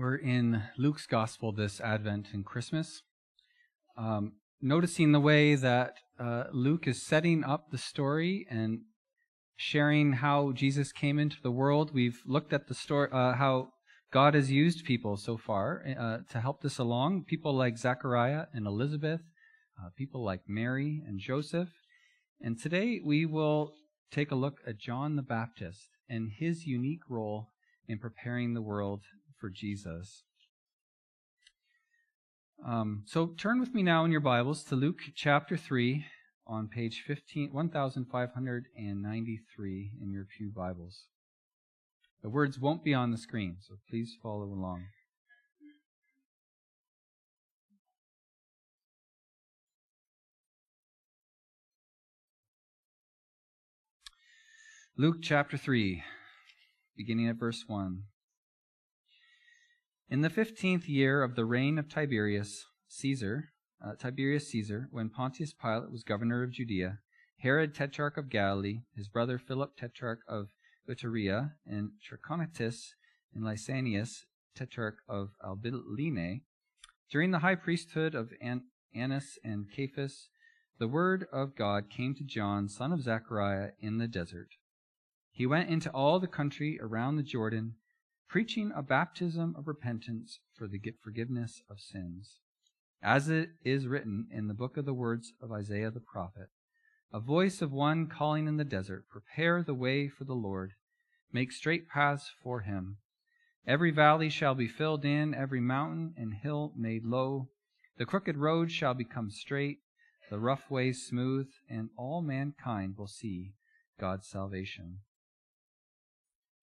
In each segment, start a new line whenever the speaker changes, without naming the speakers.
We're in Luke's Gospel this Advent and Christmas. Um, noticing the way that uh, Luke is setting up the story and sharing how Jesus came into the world. We've looked at the story, uh, how God has used people so far uh, to help this along. People like Zechariah and Elizabeth, uh, people like Mary and Joseph. And today we will take a look at John the Baptist and his unique role in preparing the world for Jesus. Um, so turn with me now in your Bibles to Luke chapter 3 on page 15, 1593 in your Pew Bibles. The words won't be on the screen, so please follow along. Luke chapter 3, beginning at verse 1. In the fifteenth year of the reign of Tiberius Caesar, uh, Tiberius Caesar, when Pontius Pilate was governor of Judea, Herod tetrarch of Galilee, his brother Philip tetrarch of Iturea, and Trachonitis and Lysanias tetrarch of Abilene, during the high priesthood of Annas and Caiaphas, the word of God came to John, son of Zechariah, in the desert. He went into all the country around the Jordan preaching a baptism of repentance for the forgiveness of sins. As it is written in the book of the words of Isaiah the prophet, a voice of one calling in the desert, Prepare the way for the Lord, make straight paths for him. Every valley shall be filled in, every mountain and hill made low. The crooked road shall become straight, the rough ways smooth, and all mankind will see God's salvation.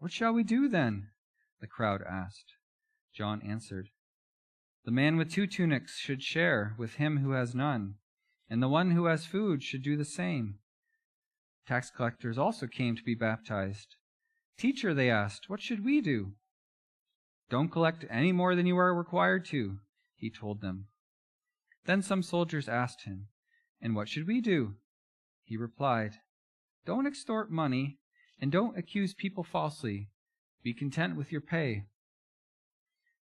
What shall we do then? The crowd asked. John answered, The man with two tunics should share with him who has none, and the one who has food should do the same. Tax collectors also came to be baptized. Teacher, they asked, what should we do? Don't collect any more than you are required to, he told them. Then some soldiers asked him, And what should we do? He replied, Don't extort money and don't accuse people falsely. Be content with your pay.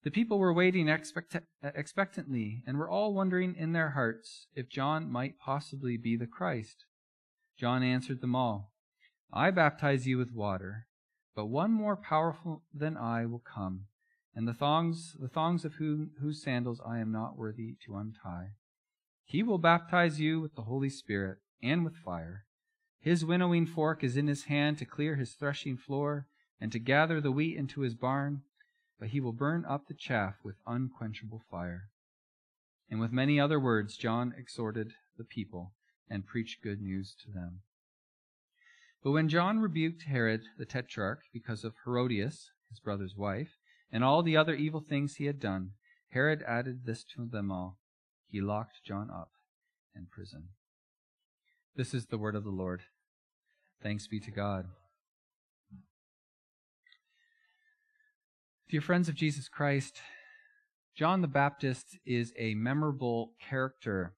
The people were waiting expect- expectantly and were all wondering in their hearts if John might possibly be the Christ. John answered them all I baptize you with water, but one more powerful than I will come, and the thongs, the thongs of whom, whose sandals I am not worthy to untie. He will baptize you with the Holy Spirit and with fire. His winnowing fork is in his hand to clear his threshing floor and to gather the wheat into his barn, but he will burn up the chaff with unquenchable fire. And with many other words, John exhorted the people and preached good news to them. But when John rebuked Herod the tetrarch because of Herodias, his brother's wife, and all the other evil things he had done, Herod added this to them all. He locked John up in prison. This is the word of the Lord. Thanks be to God. Dear friends of Jesus Christ, John the Baptist is a memorable character.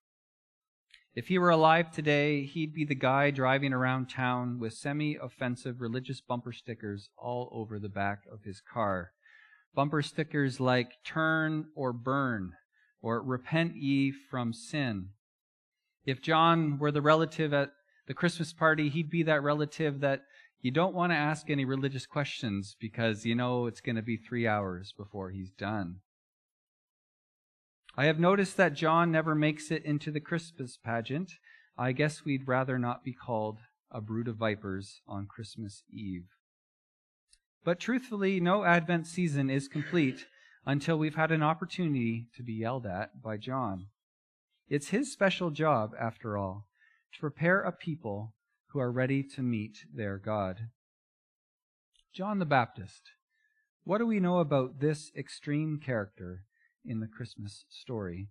If he were alive today, he'd be the guy driving around town with semi offensive religious bumper stickers all over the back of his car. Bumper stickers like turn or burn or repent ye from sin. If John were the relative at the Christmas party, he'd be that relative that you don't want to ask any religious questions because you know it's going to be three hours before he's done. I have noticed that John never makes it into the Christmas pageant. I guess we'd rather not be called a brood of vipers on Christmas Eve. But truthfully, no Advent season is complete until we've had an opportunity to be yelled at by John. It's his special job, after all, to prepare a people who are ready to meet their God. John the Baptist. What do we know about this extreme character in the Christmas story?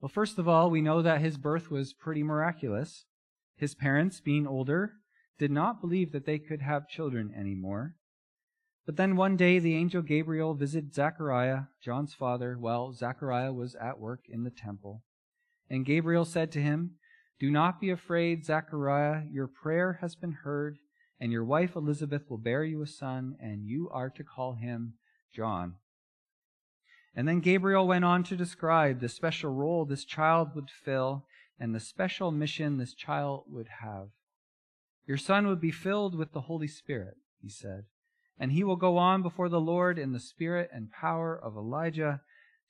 Well, first of all, we know that his birth was pretty miraculous. His parents, being older, did not believe that they could have children anymore. But then one day the angel Gabriel visited Zechariah, John's father, while Zechariah was at work in the temple. And Gabriel said to him, Do not be afraid, Zechariah, your prayer has been heard, and your wife Elizabeth will bear you a son, and you are to call him John. And then Gabriel went on to describe the special role this child would fill and the special mission this child would have. Your son would be filled with the Holy Spirit, he said, and he will go on before the Lord in the spirit and power of Elijah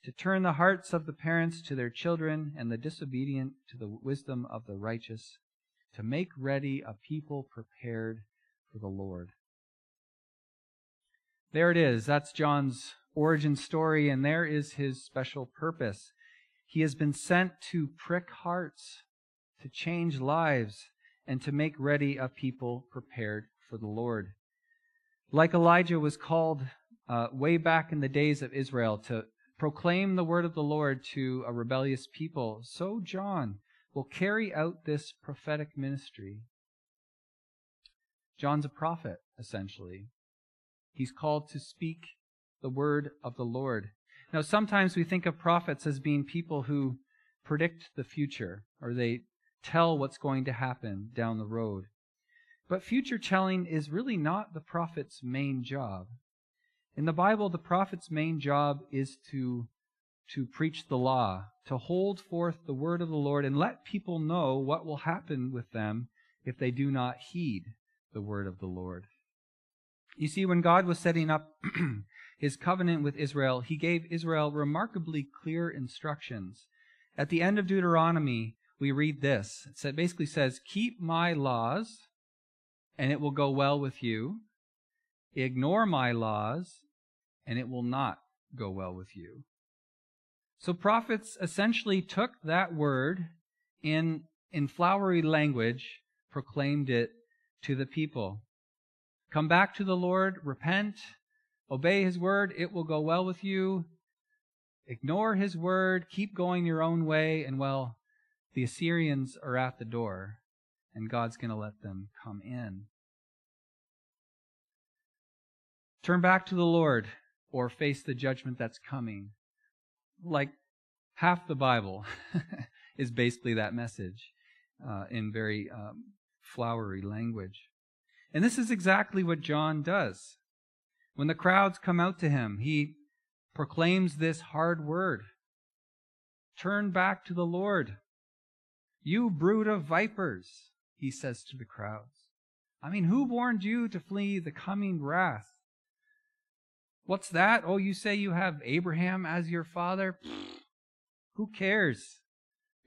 to turn the hearts of the parents to their children and the disobedient to the wisdom of the righteous, to make ready a people prepared for the Lord. There it is. That's John's origin story, and there is his special purpose. He has been sent to prick hearts, to change lives, and to make ready a people prepared for the Lord. Like Elijah was called uh, way back in the days of Israel to proclaim the word of the Lord to a rebellious people, so John will carry out this prophetic ministry. John's a prophet, essentially. He's called to speak the word of the Lord. Now, sometimes we think of prophets as being people who predict the future or they tell what's going to happen down the road. But future telling is really not the prophet's main job. In the Bible, the prophet's main job is to, to preach the law, to hold forth the word of the Lord and let people know what will happen with them if they do not heed the word of the Lord. You see, when God was setting up his covenant with Israel, he gave Israel remarkably clear instructions. At the end of Deuteronomy, we read this. It basically says, Keep my laws, and it will go well with you. Ignore my laws, and it will not go well with you. So prophets essentially took that word in, in flowery language, proclaimed it to the people. Come back to the Lord, repent, obey his word, it will go well with you. Ignore his word, keep going your own way, and well, the Assyrians are at the door, and God's going to let them come in. Turn back to the Lord or face the judgment that's coming. Like half the Bible is basically that message uh, in very um, flowery language. And this is exactly what John does. When the crowds come out to him, he proclaims this hard word Turn back to the Lord. You brood of vipers, he says to the crowds. I mean, who warned you to flee the coming wrath? What's that? Oh, you say you have Abraham as your father? Who cares?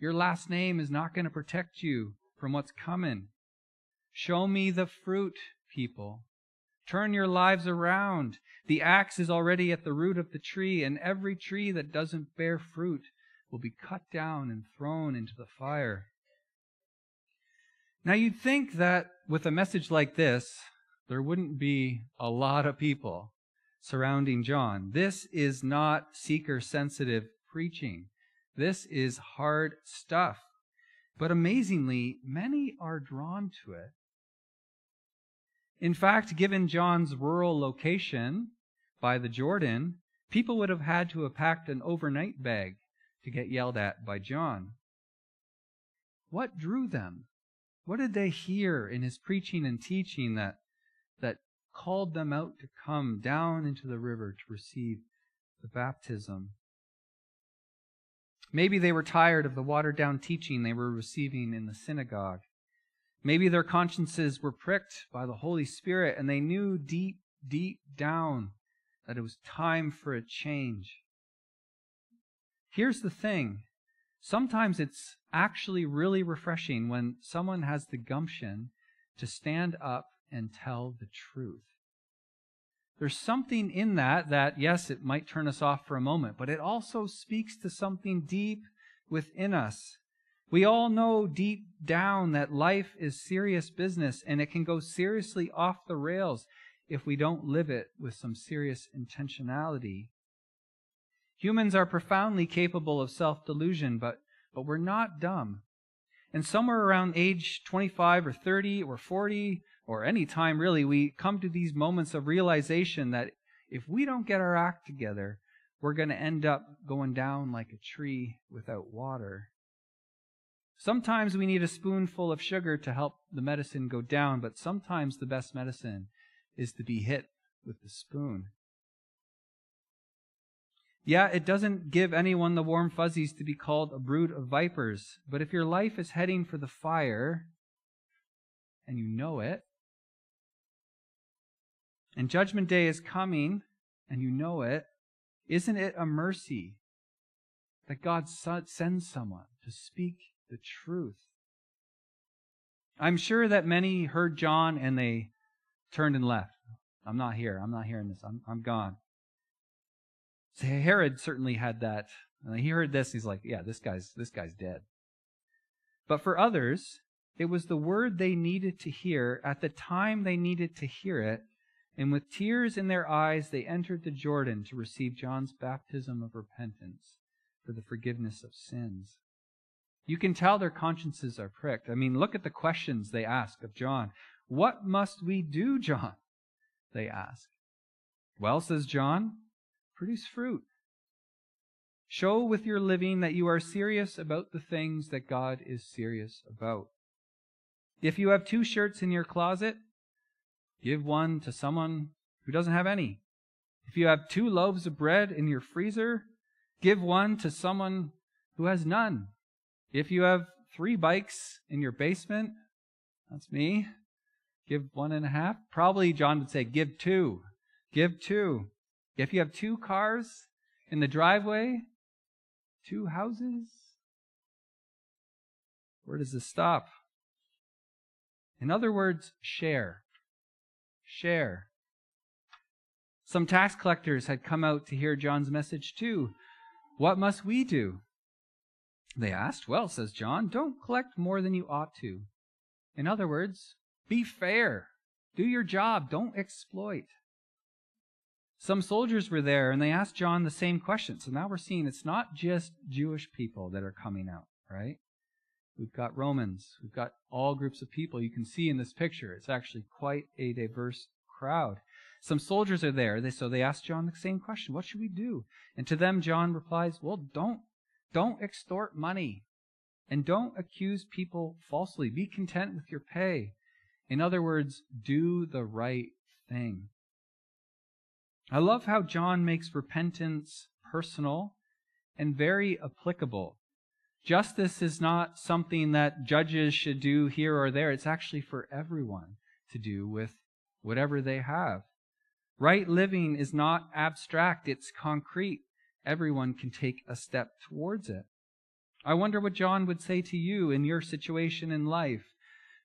Your last name is not going to protect you from what's coming. Show me the fruit, people. Turn your lives around. The axe is already at the root of the tree, and every tree that doesn't bear fruit will be cut down and thrown into the fire. Now, you'd think that with a message like this, there wouldn't be a lot of people surrounding John. This is not seeker sensitive preaching. This is hard stuff. But amazingly, many are drawn to it. In fact, given John's rural location by the Jordan, people would have had to have packed an overnight bag to get yelled at by John. What drew them? What did they hear in his preaching and teaching that, that called them out to come down into the river to receive the baptism? Maybe they were tired of the watered down teaching they were receiving in the synagogue. Maybe their consciences were pricked by the Holy Spirit and they knew deep, deep down that it was time for a change. Here's the thing sometimes it's actually really refreshing when someone has the gumption to stand up and tell the truth. There's something in that that, yes, it might turn us off for a moment, but it also speaks to something deep within us we all know deep down that life is serious business and it can go seriously off the rails if we don't live it with some serious intentionality. Humans are profoundly capable of self delusion, but, but we're not dumb. And somewhere around age 25 or 30 or 40 or any time really, we come to these moments of realization that if we don't get our act together, we're going to end up going down like a tree without water. Sometimes we need a spoonful of sugar to help the medicine go down, but sometimes the best medicine is to be hit with the spoon. Yeah, it doesn't give anyone the warm fuzzies to be called a brood of vipers, but if your life is heading for the fire, and you know it, and Judgment Day is coming, and you know it, isn't it a mercy that God sends someone to speak the truth? I'm sure that many heard John and they turned and left. I'm not here. I'm not hearing this. I'm, I'm gone. So Herod certainly had that. And he heard this. He's like, yeah, this guy's, this guy's dead. But for others, it was the word they needed to hear at the time they needed to hear it. And with tears in their eyes, they entered the Jordan to receive John's baptism of repentance for the forgiveness of sins. You can tell their consciences are pricked. I mean, look at the questions they ask of John. What must we do, John? They ask. Well, says John, produce fruit. Show with your living that you are serious about the things that God is serious about. If you have two shirts in your closet, give one to someone who doesn't have any. If you have two loaves of bread in your freezer, give one to someone who has none. If you have three bikes in your basement, that's me, Give one and a half? Probably John would say, give two. Give two. If you have two cars in the driveway, two houses, where does this stop? In other words, share. Share. Some tax collectors had come out to hear John's message too. What must we do? They asked. Well, says John, don't collect more than you ought to. In other words, be fair. Do your job. Don't exploit. Some soldiers were there and they asked John the same question. So now we're seeing it's not just Jewish people that are coming out, right? We've got Romans. We've got all groups of people you can see in this picture. It's actually quite a diverse crowd. Some soldiers are there. They, so they ask John the same question. What should we do? And to them, John replies, well, don't, don't extort money and don't accuse people falsely. Be content with your pay. In other words, do the right thing. I love how John makes repentance personal and very applicable. Justice is not something that judges should do here or there. It's actually for everyone to do with whatever they have. Right living is not abstract, it's concrete. Everyone can take a step towards it. I wonder what John would say to you in your situation in life.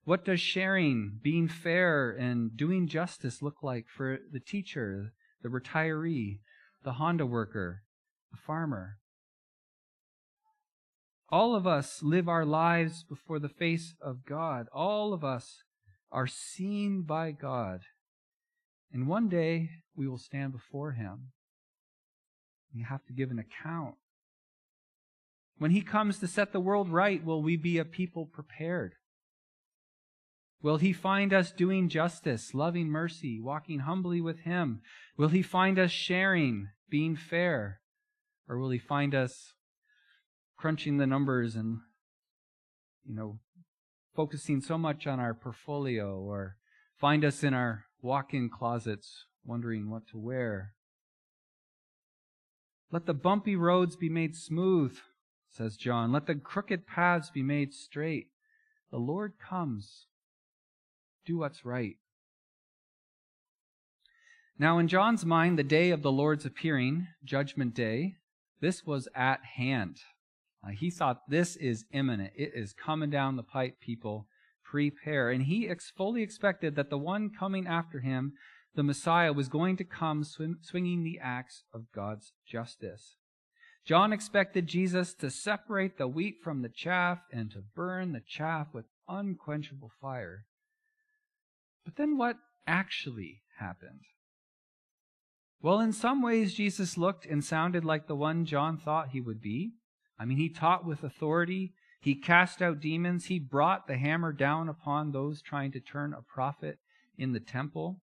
What does sharing, being fair, and doing justice look like for the teacher, the retiree, the Honda worker, the farmer? All of us live our lives before the face of God. All of us are seen by God. And one day we will stand before Him. We have to give an account. When He comes to set the world right, will we be a people prepared? Will he find us doing justice, loving mercy, walking humbly with him? Will he find us sharing, being fair? Or will he find us crunching the numbers and, you know, focusing so much on our portfolio or find us in our walk-in closets wondering what to wear? Let the bumpy roads be made smooth, says John. Let the crooked paths be made straight. The Lord comes do what's right. Now, in John's mind, the day of the Lord's appearing, Judgment Day, this was at hand. Uh, he thought this is imminent. It is coming down the pipe, people. Prepare. And he ex- fully expected that the one coming after him, the Messiah, was going to come swing- swinging the axe of God's justice. John expected Jesus to separate the wheat from the chaff and to burn the chaff with unquenchable fire. But then what actually happened? Well, in some ways, Jesus looked and sounded like the one John thought he would be. I mean, he taught with authority, he cast out demons, he brought the hammer down upon those trying to turn a profit in the temple.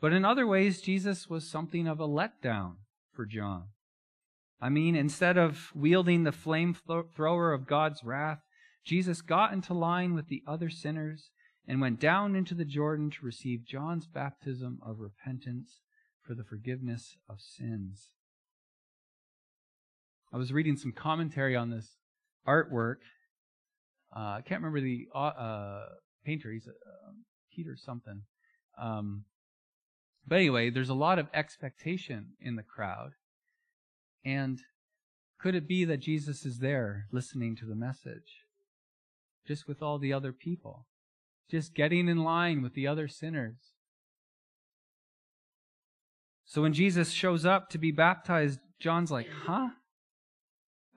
But in other ways, Jesus was something of a letdown for John. I mean, instead of wielding the flamethrower of God's wrath, Jesus got into line with the other sinners and went down into the Jordan to receive John's baptism of repentance for the forgiveness of sins. I was reading some commentary on this artwork. Uh, I can't remember the uh, painter. He's uh, Peter something. Um, but anyway, there's a lot of expectation in the crowd. And could it be that Jesus is there listening to the message? Just with all the other people. Just getting in line with the other sinners. So when Jesus shows up to be baptized, John's like, huh?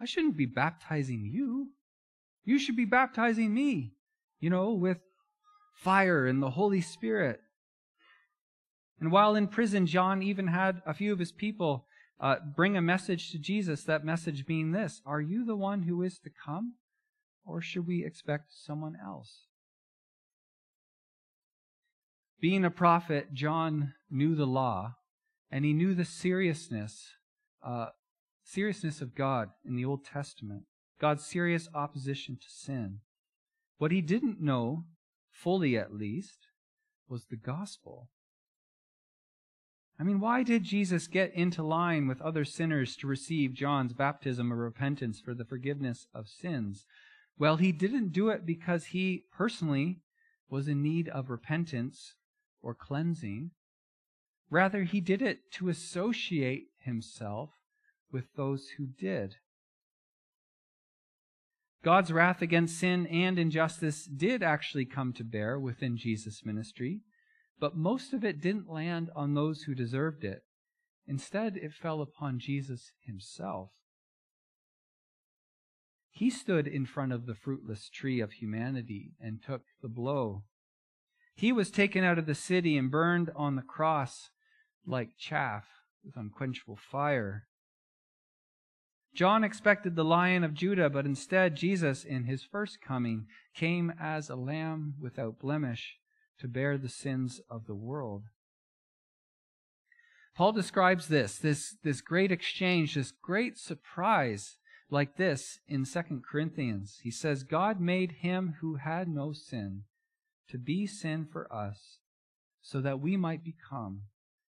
I shouldn't be baptizing you. You should be baptizing me, you know, with fire and the Holy Spirit. And while in prison, John even had a few of his people uh, bring a message to Jesus, that message being this Are you the one who is to come, or should we expect someone else? Being a prophet, John knew the law and he knew the seriousness, uh, seriousness of God in the Old Testament, God's serious opposition to sin. What he didn't know, fully at least, was the gospel. I mean, why did Jesus get into line with other sinners to receive John's baptism of repentance for the forgiveness of sins? Well, he didn't do it because he personally was in need of repentance or cleansing. Rather, he did it to associate himself with those who did. God's wrath against sin and injustice did actually come to bear within Jesus' ministry, but most of it didn't land on those who deserved it. Instead, it fell upon Jesus himself. He stood in front of the fruitless tree of humanity and took the blow. He was taken out of the city and burned on the cross like chaff with unquenchable fire. John expected the lion of Judah, but instead Jesus, in his first coming, came as a lamb without blemish to bear the sins of the world. Paul describes this, this, this great exchange, this great surprise, like this in 2 Corinthians. He says, God made him who had no sin to be sin for us, so that we might become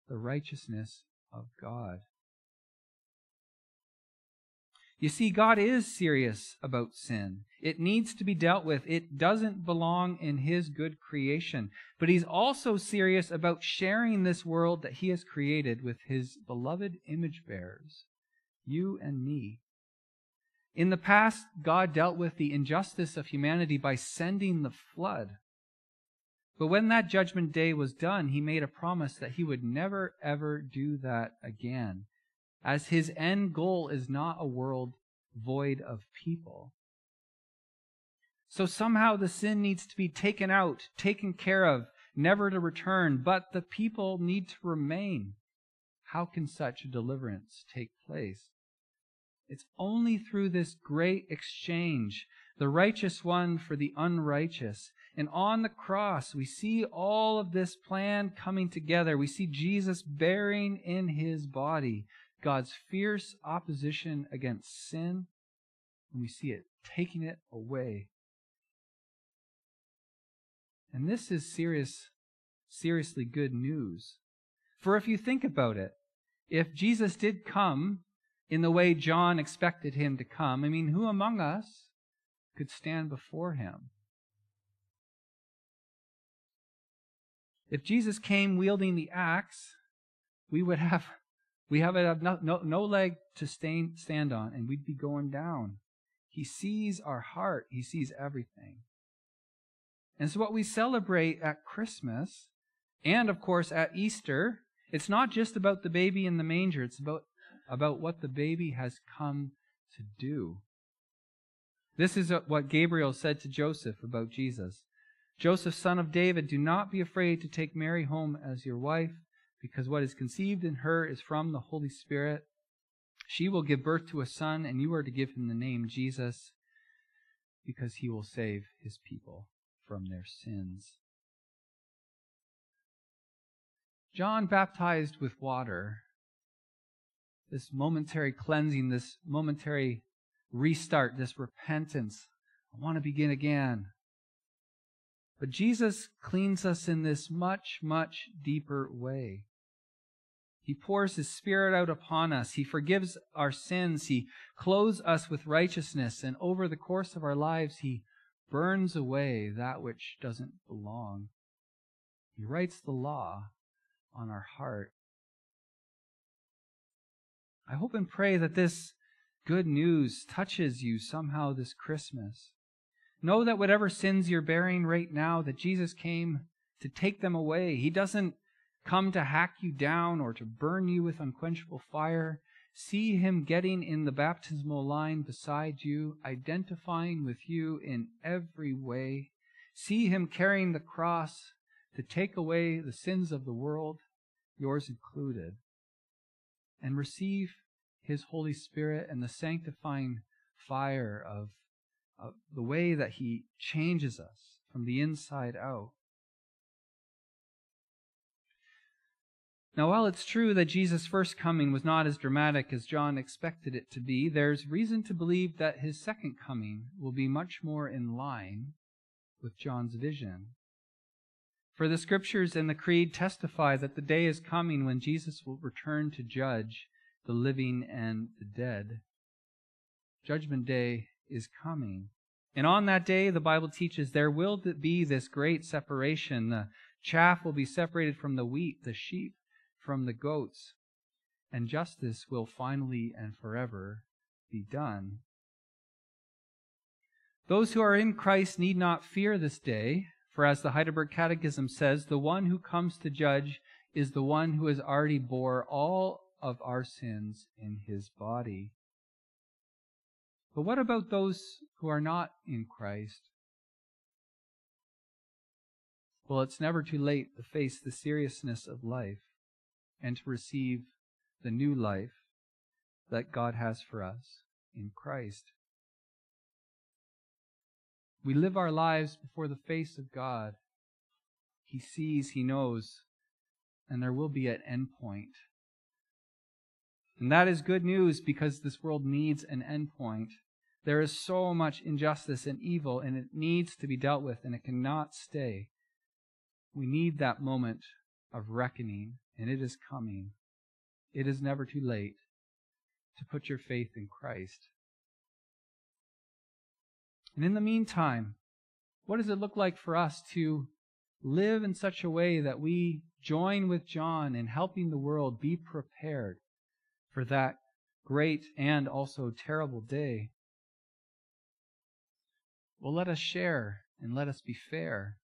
the righteousness of God. You see, God is serious about sin. It needs to be dealt with. It doesn't belong in His good creation. But He's also serious about sharing this world that He has created with His beloved image bearers, you and me. In the past, God dealt with the injustice of humanity by sending the flood. But when that judgment day was done, he made a promise that he would never, ever do that again, as his end goal is not a world void of people. So somehow the sin needs to be taken out, taken care of, never to return, but the people need to remain. How can such a deliverance take place? It's only through this great exchange, the righteous one for the unrighteous, and on the cross, we see all of this plan coming together. We see Jesus bearing in his body God's fierce opposition against sin, and we see it taking it away. And this is serious, seriously good news. For if you think about it, if Jesus did come in the way John expected him to come, I mean, who among us could stand before him? If Jesus came wielding the axe, we would have we have no, no, no leg to stand, stand on, and we'd be going down. He sees our heart. He sees everything. And so what we celebrate at Christmas, and of course at Easter, it's not just about the baby in the manger, it's about, about what the baby has come to do. This is what Gabriel said to Joseph about Jesus. Joseph, son of David, do not be afraid to take Mary home as your wife, because what is conceived in her is from the Holy Spirit. She will give birth to a son, and you are to give him the name Jesus, because he will save his people from their sins. John baptized with water, this momentary cleansing, this momentary restart, this repentance. I want to begin again. But Jesus cleans us in this much, much deeper way. He pours His Spirit out upon us. He forgives our sins. He clothes us with righteousness. And over the course of our lives, He burns away that which doesn't belong. He writes the law on our heart. I hope and pray that this good news touches you somehow this Christmas. Know that whatever sins you're bearing right now, that Jesus came to take them away. He doesn't come to hack you down or to burn you with unquenchable fire. See him getting in the baptismal line beside you, identifying with you in every way. See him carrying the cross to take away the sins of the world, yours included. And receive his Holy Spirit and the sanctifying fire of uh, the way that He changes us from the inside out. Now, while it's true that Jesus' first coming was not as dramatic as John expected it to be, there's reason to believe that his second coming will be much more in line with John's vision. For the scriptures and the creed testify that the day is coming when Jesus will return to judge the living and the dead. Judgment Day is coming. And on that day, the Bible teaches there will be this great separation. The chaff will be separated from the wheat, the sheep from the goats, and justice will finally and forever be done. Those who are in Christ need not fear this day, for as the Heidelberg Catechism says, the one who comes to judge is the one who has already bore all of our sins in his body. But what about those who are not in Christ? Well, it's never too late to face the seriousness of life and to receive the new life that God has for us in Christ. We live our lives before the face of God. He sees, He knows, and there will be an end point. And that is good news because this world needs an end point. There is so much injustice and evil, and it needs to be dealt with, and it cannot stay. We need that moment of reckoning, and it is coming. It is never too late to put your faith in Christ. And in the meantime, what does it look like for us to live in such a way that we join with John in helping the world be prepared for that great and also terrible day? Well, let us share and let us be fair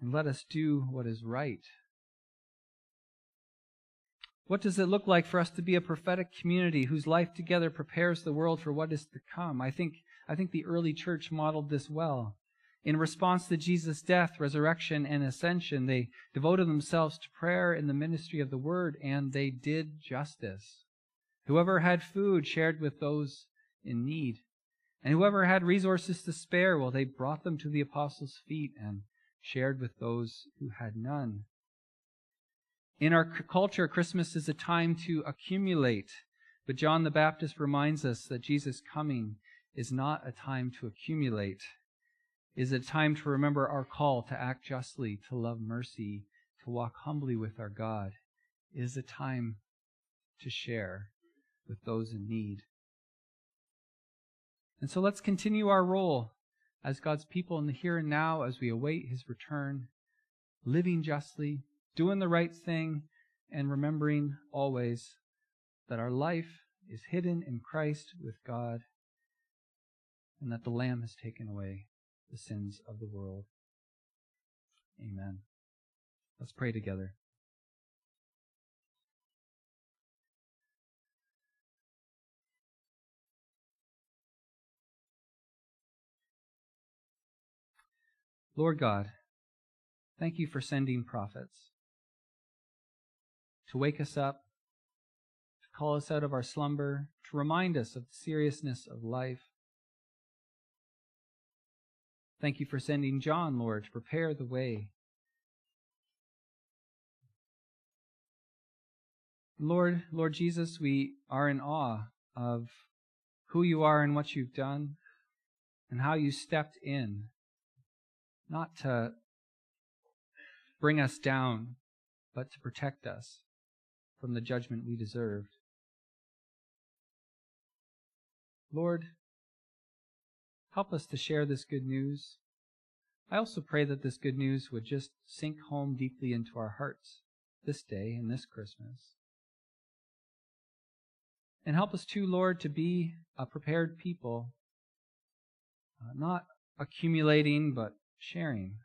and let us do what is right. What does it look like for us to be a prophetic community whose life together prepares the world for what is to come? I think, I think the early church modeled this well. In response to Jesus' death, resurrection, and ascension, they devoted themselves to prayer in the ministry of the word, and they did justice. Whoever had food shared with those in need. And whoever had resources to spare, well, they brought them to the apostles' feet and shared with those who had none. In our culture, Christmas is a time to accumulate, but John the Baptist reminds us that Jesus' coming is not a time to accumulate. It is a time to remember our call to act justly, to love mercy, to walk humbly with our God. It is a time to share with those in need. And so let's continue our role as God's people in the here and now as we await his return, living justly, doing the right thing, and remembering always that our life is hidden in Christ with God and that the Lamb has taken away the sins of the world. Amen. Let's pray together. Lord God, Thank you for sending prophets to wake us up, to call us out of our slumber, to remind us of the seriousness of life. Thank you for sending John, Lord, to prepare the way. Lord, Lord Jesus, we are in awe of who you are and what you've done and how you stepped in, not to bring us down, but to protect us from the judgment we deserved. Lord, help us to share this good news. I also pray that this good news would just sink home deeply into our hearts this day and this Christmas. And help us too, Lord, to be a prepared people, uh, not accumulating, but sharing,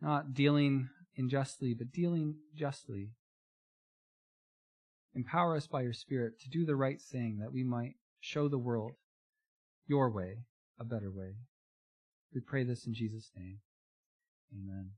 not dealing unjustly, but dealing justly. Empower us by your Spirit to do the right thing that we might show the world your way, a better way. We pray this in Jesus' name. Amen.